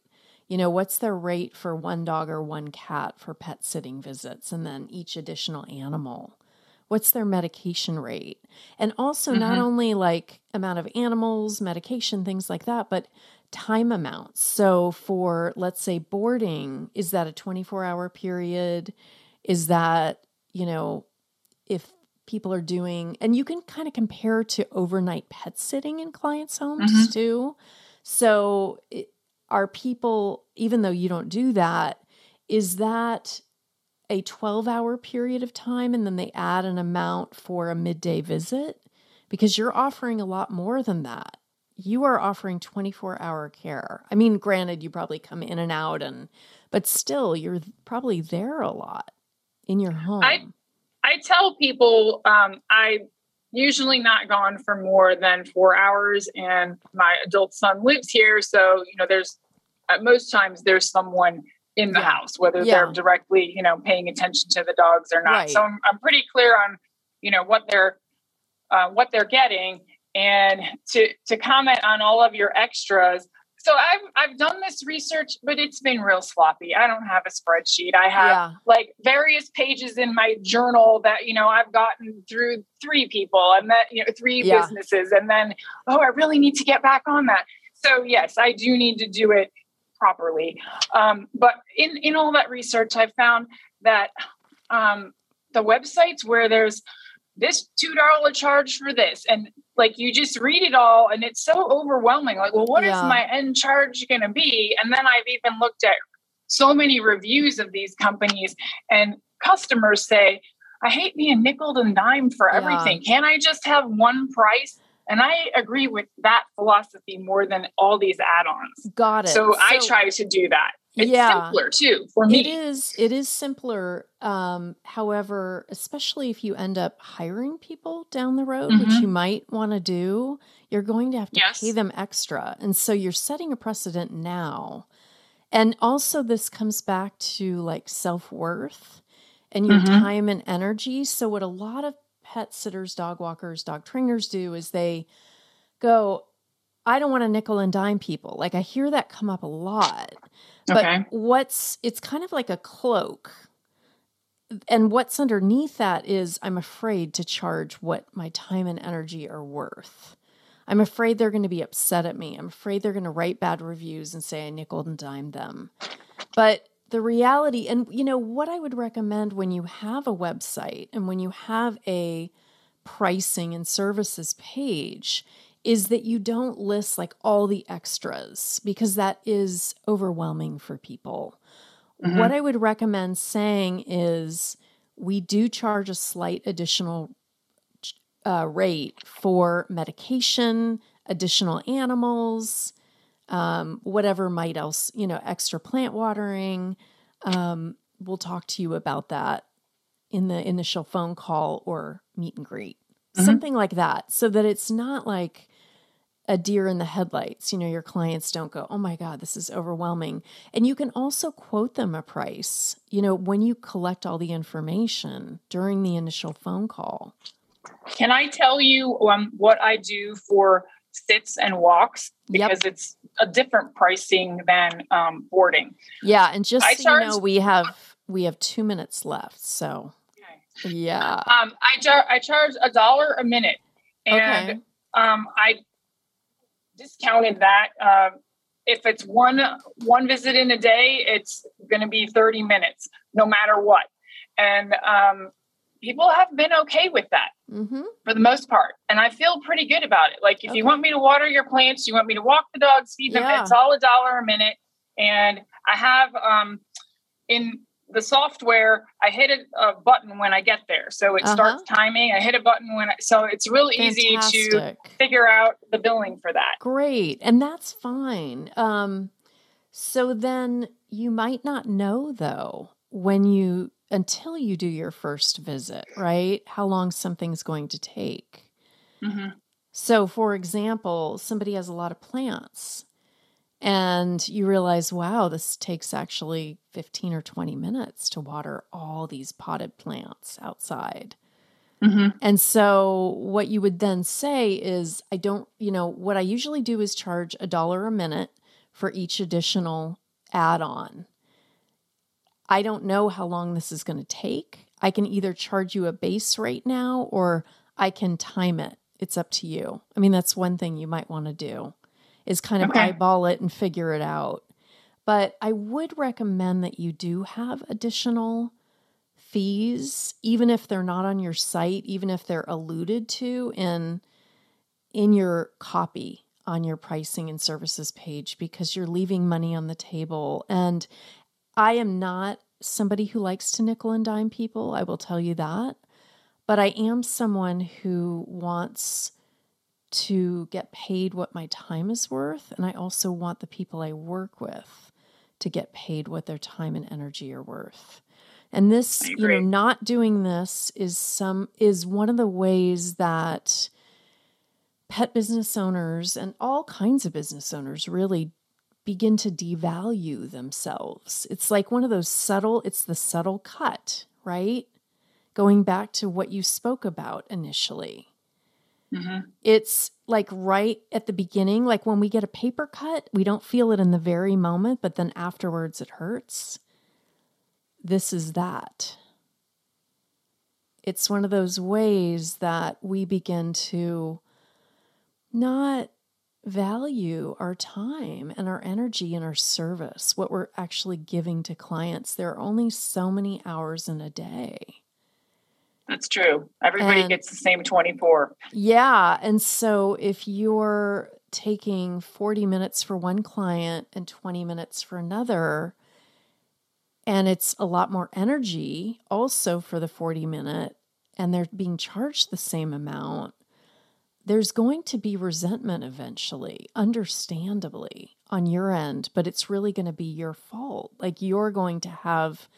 You know, what's their rate for one dog or one cat for pet sitting visits? And then each additional animal. What's their medication rate? And also, not Mhm. only like amount of animals, medication, things like that, but time amounts. So, for let's say boarding, is that a 24 hour period? Is that, you know, if people are doing, and you can kind of compare to overnight pet sitting in clients' homes Mhm. too. So, it, are people, even though you don't do that, is that a 12 hour period of time and then they add an amount for a midday visit? Because you're offering a lot more than that. You are offering 24 hour care. I mean, granted, you probably come in and out, and but still, you're probably there a lot in your home. I tell people um, I usually not gone for more than four hours, and my adult son lives here, so you know there's at most times there's someone in the Yeah. house, whether Yeah. they're directly you know paying attention to the dogs or not. Right. So I'm, I'm pretty clear on you know what they're uh, what they're getting, and to to comment on all of your extras. So I've I've done this research, but it's been real sloppy. I don't have a spreadsheet. I have yeah. like various pages in my journal that you know I've gotten through three people and that you know three Yeah. businesses and then oh I really need to get back on that. So yes, I do need to do it properly. Um, but in in all that research, I've found that um, the websites where there's this two dollar charge for this. And like you just read it all and it's so overwhelming. Like well what is Yeah. my end charge going to be? And then i've even looked at so many reviews of these companies and customers say i hate being nickel and dime for Yeah. everything. Can i just have one price? And i agree with that philosophy more than all these add-ons. Got it. so, i try to do that it's Yeah. simpler too for me It is it is simpler. Um, however, especially if you end up hiring people down the road, which Mhm. you might want to do, you're going to have to Yes. pay them extra. And so you're setting a precedent now. And also this comes back to like self-worth and your Mhm. time and energy. So what a lot of pet sitters, dog walkers, dog trainers do is they go, I don't want to nickel and dime people. Like I hear that come up a lot. But Okay. what's it's kind of like a cloak. And what's underneath that is I'm afraid to charge what my time and energy are worth. I'm afraid they're going to be upset at me. I'm afraid they're going to write bad reviews and say I nickel and dime them. But the reality, and you know, what I would recommend when you have a website and when you have a pricing and services page is that you don't list like all the extras because that is overwhelming for people. Mhm. What I would recommend saying is we do charge a slight additional uh, rate for medication, additional animals, um, whatever might else, you know, extra plant watering. Um, we'll talk to you about that in the initial phone call or meet and greet, Mhm. something like that, so that it's not like a deer in the headlights. You know, your clients don't go, oh my God, this is overwhelming. And you can also quote them a price, you know, when you collect all the information during the initial phone call. Can I tell you um, what I do for sits and walks? Yep. Because it's a different pricing than um, boarding. Yeah. And just I so you know, we have we have two minutes left. So yeah. Um, I, char- I charge a dollar a minute, and Okay. um, I discounted that. Um, if it's one one visit in a day, it's going to be thirty minutes, no matter what. And um, people have been okay with that. Mm-hmm. for the most part. And I feel pretty good about it. Like if Okay. you want me to water your plants, you want me to walk the dogs, feed them, Yeah. it's all a dollar a minute. And I have um in the software, I hit a, button when I get there. So it Uh-huh. starts timing. I hit a button when I so it's real easy to figure out the billing for that. Great. And that's fine. Um, so then you might not know though when you until you do your first visit, right? How long something's going to take. Mhm. So for example, somebody has a lot of plants. And you realize, wow, this takes actually 15 or 20 minutes to water all these potted plants outside. Mm-hmm. And so, what you would then say is, I don't, you know, what I usually do is charge a dollar a minute for each additional add on. I don't know how long this is going to take. I can either charge you a base rate now or I can time it. It's up to you. I mean, that's one thing you might want to do is kind of okay. eyeball it and figure it out. But I would recommend that you do have additional fees, even if they're not on your site, even if they're alluded to in in your copy on your pricing and services page because you're leaving money on the table. And I am not somebody who likes to nickel and dime people, I will tell you that. But I am someone who wants to get paid what my time is worth. And I also want the people I work with to get paid what their time and energy are worth. And this, you know, not doing this is some is one of the ways that pet business owners and all kinds of business owners really begin to devalue themselves. It's like one of those subtle, it's the subtle cut, right? Going back to what you spoke about initially. Mm-hmm. It's like right at the beginning, like when we get a paper cut, we don't feel it in the very moment, but then afterwards it hurts. This is that. It's one of those ways that we begin to not value our time and our energy and our service, what we're actually giving to clients. There are only so many hours in a day. That's true. Everybody and, gets the same 24. Yeah. And so if you're taking 40 minutes for one client and 20 minutes for another, and it's a lot more energy also for the 40 minute, and they're being charged the same amount, there's going to be resentment eventually, understandably, on your end, but it's really going to be your fault. Like you're going to have,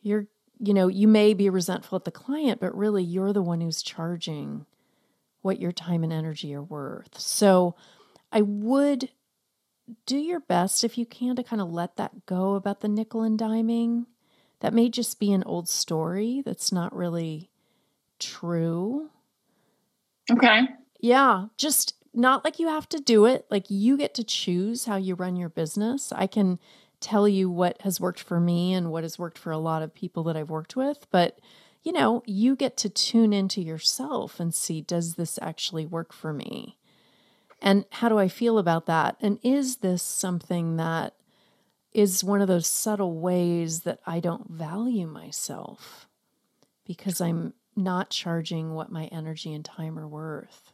you're you know, you may be resentful at the client, but really you're the one who's charging what your time and energy are worth. So I would do your best if you can to kind of let that go about the nickel and diming. That may just be an old story that's not really true. Okay. Yeah, just not like you have to do it. Like you get to choose how you run your business. I can tell you what has worked for me and what has worked for a lot of people that I've worked with, but you know, you get to tune into yourself and see does this actually work for me? And how do I feel about that? And is this something that is one of those subtle ways that I don't value myself because I'm not charging what my energy and time are worth?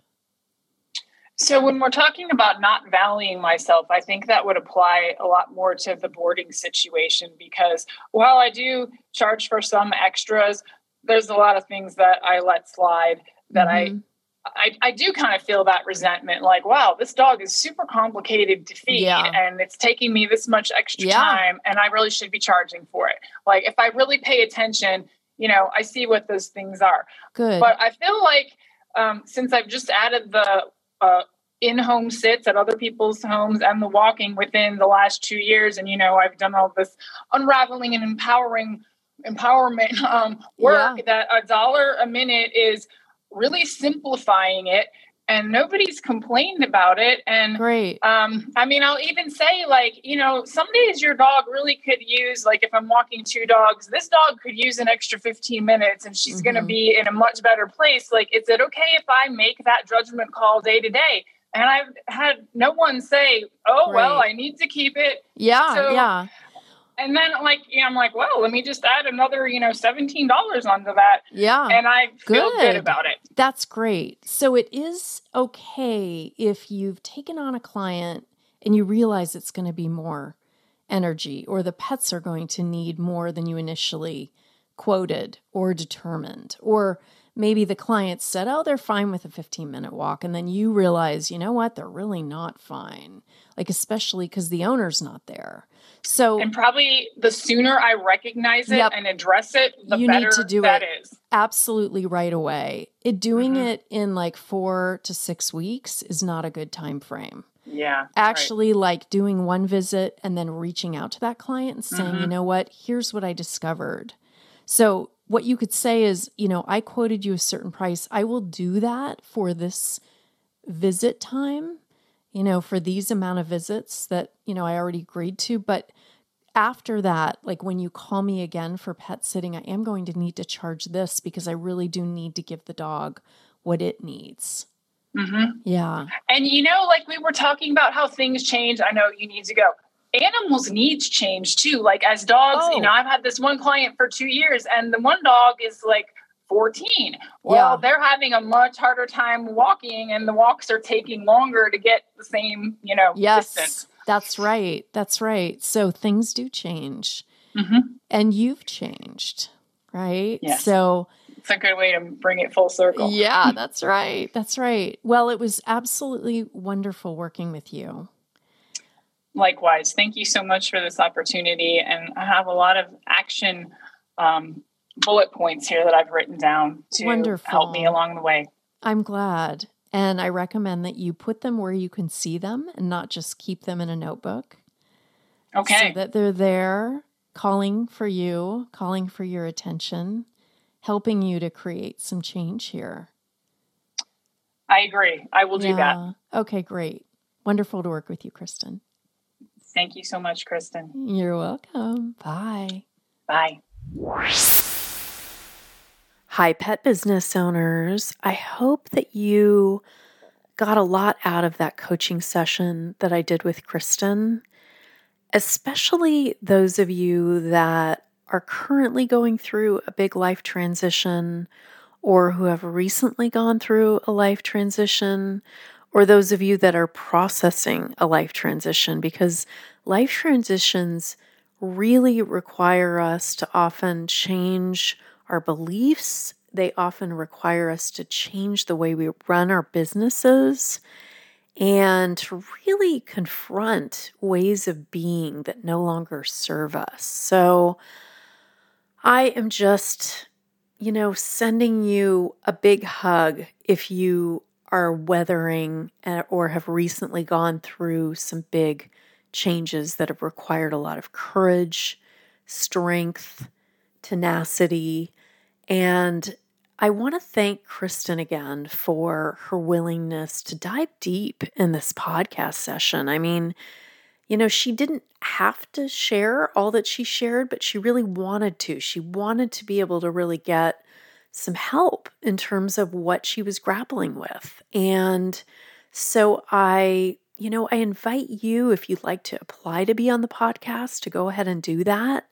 So when we're talking about not valuing myself, I think that would apply a lot more to the boarding situation because while I do charge for some extras, there's a lot of things that I let slide that mm-hmm. I, I I do kind of feel that resentment like wow this dog is super complicated to feed yeah. and it's taking me this much extra yeah. time and I really should be charging for it. Like if I really pay attention, you know, I see what those things are. Good. But I feel like um, since I've just added the uh, in-home sits at other people's homes and the walking within the last two years and you know i've done all this unraveling and empowering empowerment um, work yeah. that a dollar a minute is really simplifying it and nobody's complained about it and great um, i mean i'll even say like you know some days your dog really could use like if i'm walking two dogs this dog could use an extra 15 minutes and she's mm-hmm. going to be in a much better place like is it okay if i make that judgment call day to day and I've had no one say, "Oh, Great. well, I need to keep it." Yeah, so, yeah. And then, like, yeah, I'm like, well, let me just add another, you know, seventeen dollars onto that. Yeah, and I feel good. good about it. That's great. So it is okay if you've taken on a client and you realize it's going to be more energy, or the pets are going to need more than you initially quoted or determined, or maybe the client said, oh, they're fine with a 15 minute walk. And then you realize, you know what, they're really not fine. Like, especially because the owner's not there. So, and probably the sooner I recognize it yep, and address it, the you better need to do that it is. Absolutely right away. It doing mm-hmm. it in like four to six weeks is not a good time frame. Yeah. actually like doing one visit and then reaching out to that client and saying, you Mhm. know what, here's what I discovered. So, what you could say is, you know, I quoted you a certain price. I will do that for this visit time, you know, for these amount of visits that, you know, I already agreed to. But after that, like when you call me again for pet sitting, I am going to need to charge this because I really do need to give the dog what it needs. Mm-hmm. Yeah. And you know, like we were talking about how things change. I know you need to go. Animals' needs change too. Like as dogs, Oh. you know, I've had this one client for two years, and the one dog is like 14. Well, Yeah. they're having a much harder time walking, and the walks are taking longer to get the same, you know, Yes. distance. That's right. That's right. So things do change. hmm And you've changed, right? Yes. So, It's a good way to bring it full circle. yeah, that's right. That's right. Well, it was absolutely wonderful working with you. Likewise, thank you so much for this opportunity. And I have a lot of action um, bullet points here that I've written down to Wonderful. help me along the way. I'm glad. And I recommend that you put them where you can see them and not just keep them in a notebook. Okay. So that they're there calling for you, calling for your attention, helping you to create some change here. I agree. I will do that. Okay, great. Wonderful to work with you, Kristen. Thank you so much, Kristen. You're welcome. Bye. Bye. Hi, pet business owners. I hope that you got a lot out of that coaching session that I did with Kristen, especially those of you that are currently going through a big life transition or who have recently gone through a life transition, or those of you that are processing a life transition, because life transitions really require us to often change our beliefs. They often require us to change the way we run our businesses and to really confront ways of being that no longer serve us. So I am just, you know, sending you a big hug if you are weathering uh, or have recently gone through some big changes that have required a lot of courage, strength, tenacity. And I want to thank Kristen again for her willingness to dive deep in this podcast session. I mean, you know, she didn't have to share all that she shared, but she really wanted to. She wanted to be able to really get some help in terms of what she was grappling with. And so I, you know, I invite you, if you'd like to apply to be on the podcast, to go ahead and do that.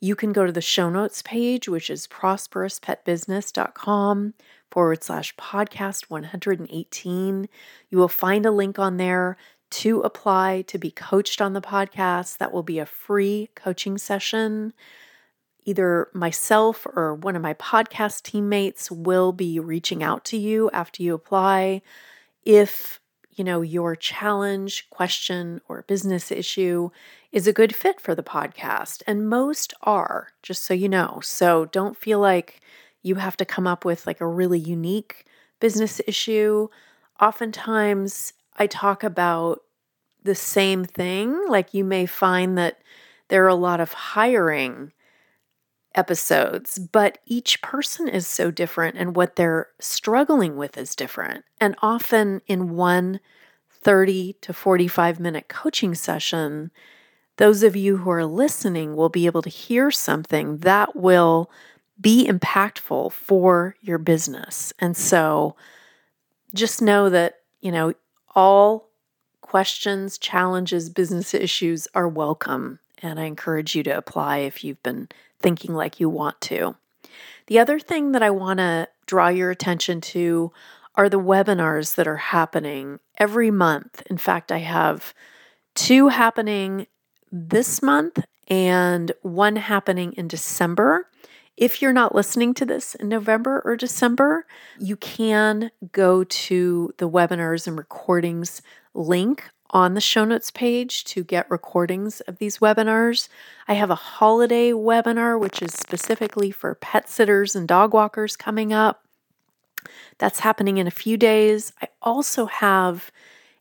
You can go to the show notes page, which is prosperouspetbusiness.com forward slash podcast 118. You will find a link on there to apply to be coached on the podcast. That will be a free coaching session. Either myself or one of my podcast teammates will be reaching out to you after you apply. If you know your challenge, question, or business issue is a good fit for the podcast, and most are, just so you know. So don't feel like you have to come up with like a really unique business issue. Oftentimes, I talk about the same thing. Like you may find that there are a lot of hiring episodes, but each person is so different and what they're struggling with is different. And often in one 30 to 45 minute coaching session, those of you who are listening will be able to hear something that will be impactful for your business. And so just know that, you know, all questions, challenges, business issues are welcome. And I encourage you to apply if you've been thinking like you want to. The other thing that I want to draw your attention to are the webinars that are happening every month. In fact, I have two happening this month and one happening in December. If you're not listening to this in November or December, you can go to the webinars and recordings link on the show notes page to get recordings of these webinars. I have a holiday webinar, which is specifically for pet sitters and dog walkers coming up. That's happening in a few days. I also have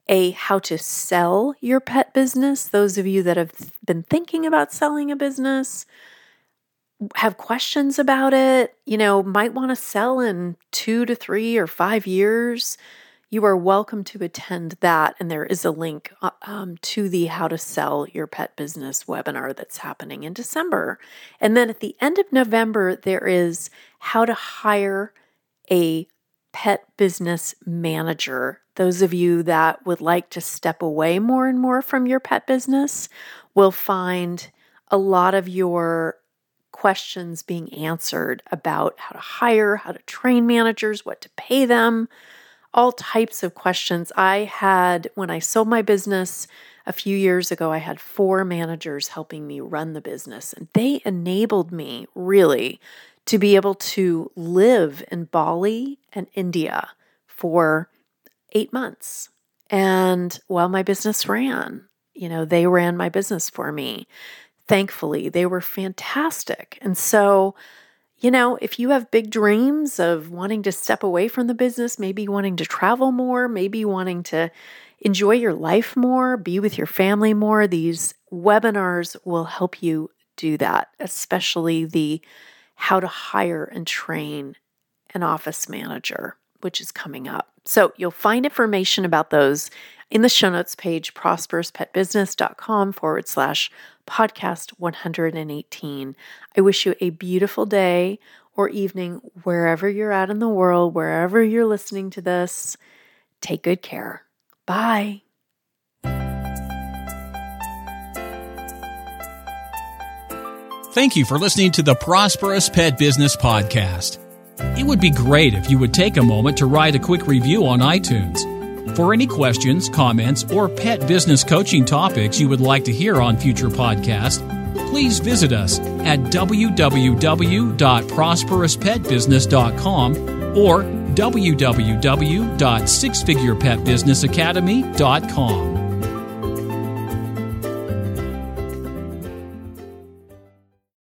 a how to sell your pet business. Those of you that have been thinking about selling a business, have questions about it, you know, might want to sell in two to three or five years, you are welcome to attend that. And there is a link uh, um, to the How to Sell Your Pet Business webinar that's happening in December. And then at the end of November, there is How to Hire a Pet Business Manager. Those of you that would like to step away more and more from your pet business will find a lot of your questions being answered about how to hire, how to train managers, what to pay them, all types of questions. I had, when I sold my business a few years ago, I had four managers helping me run the business, and they enabled me really to be able to live in Bali and India for eight months. And while my business ran, you know, they ran my business for me thankfully, they were fantastic. And so, you know, if you have big dreams of wanting to step away from the business, maybe wanting to travel more, maybe wanting to enjoy your life more, be with your family more, these webinars will help you do that, especially the how to hire and train an office manager, which is coming up. So you'll find information about those in the show notes page, prosperouspetbusiness.com forward slash podcast 118. I wish you a beautiful day or evening wherever you're at in the world, wherever you're listening to this. Take good care. Bye. Thank you for listening to the Prosperous Pet Business Podcast. It would be great if you would take a moment to write a quick review on iTunes. For any questions, comments, or pet business coaching topics you would like to hear on future podcasts, please visit us at www.prosperouspetbusiness.com or www.sixfigurepetbusinessacademy.com.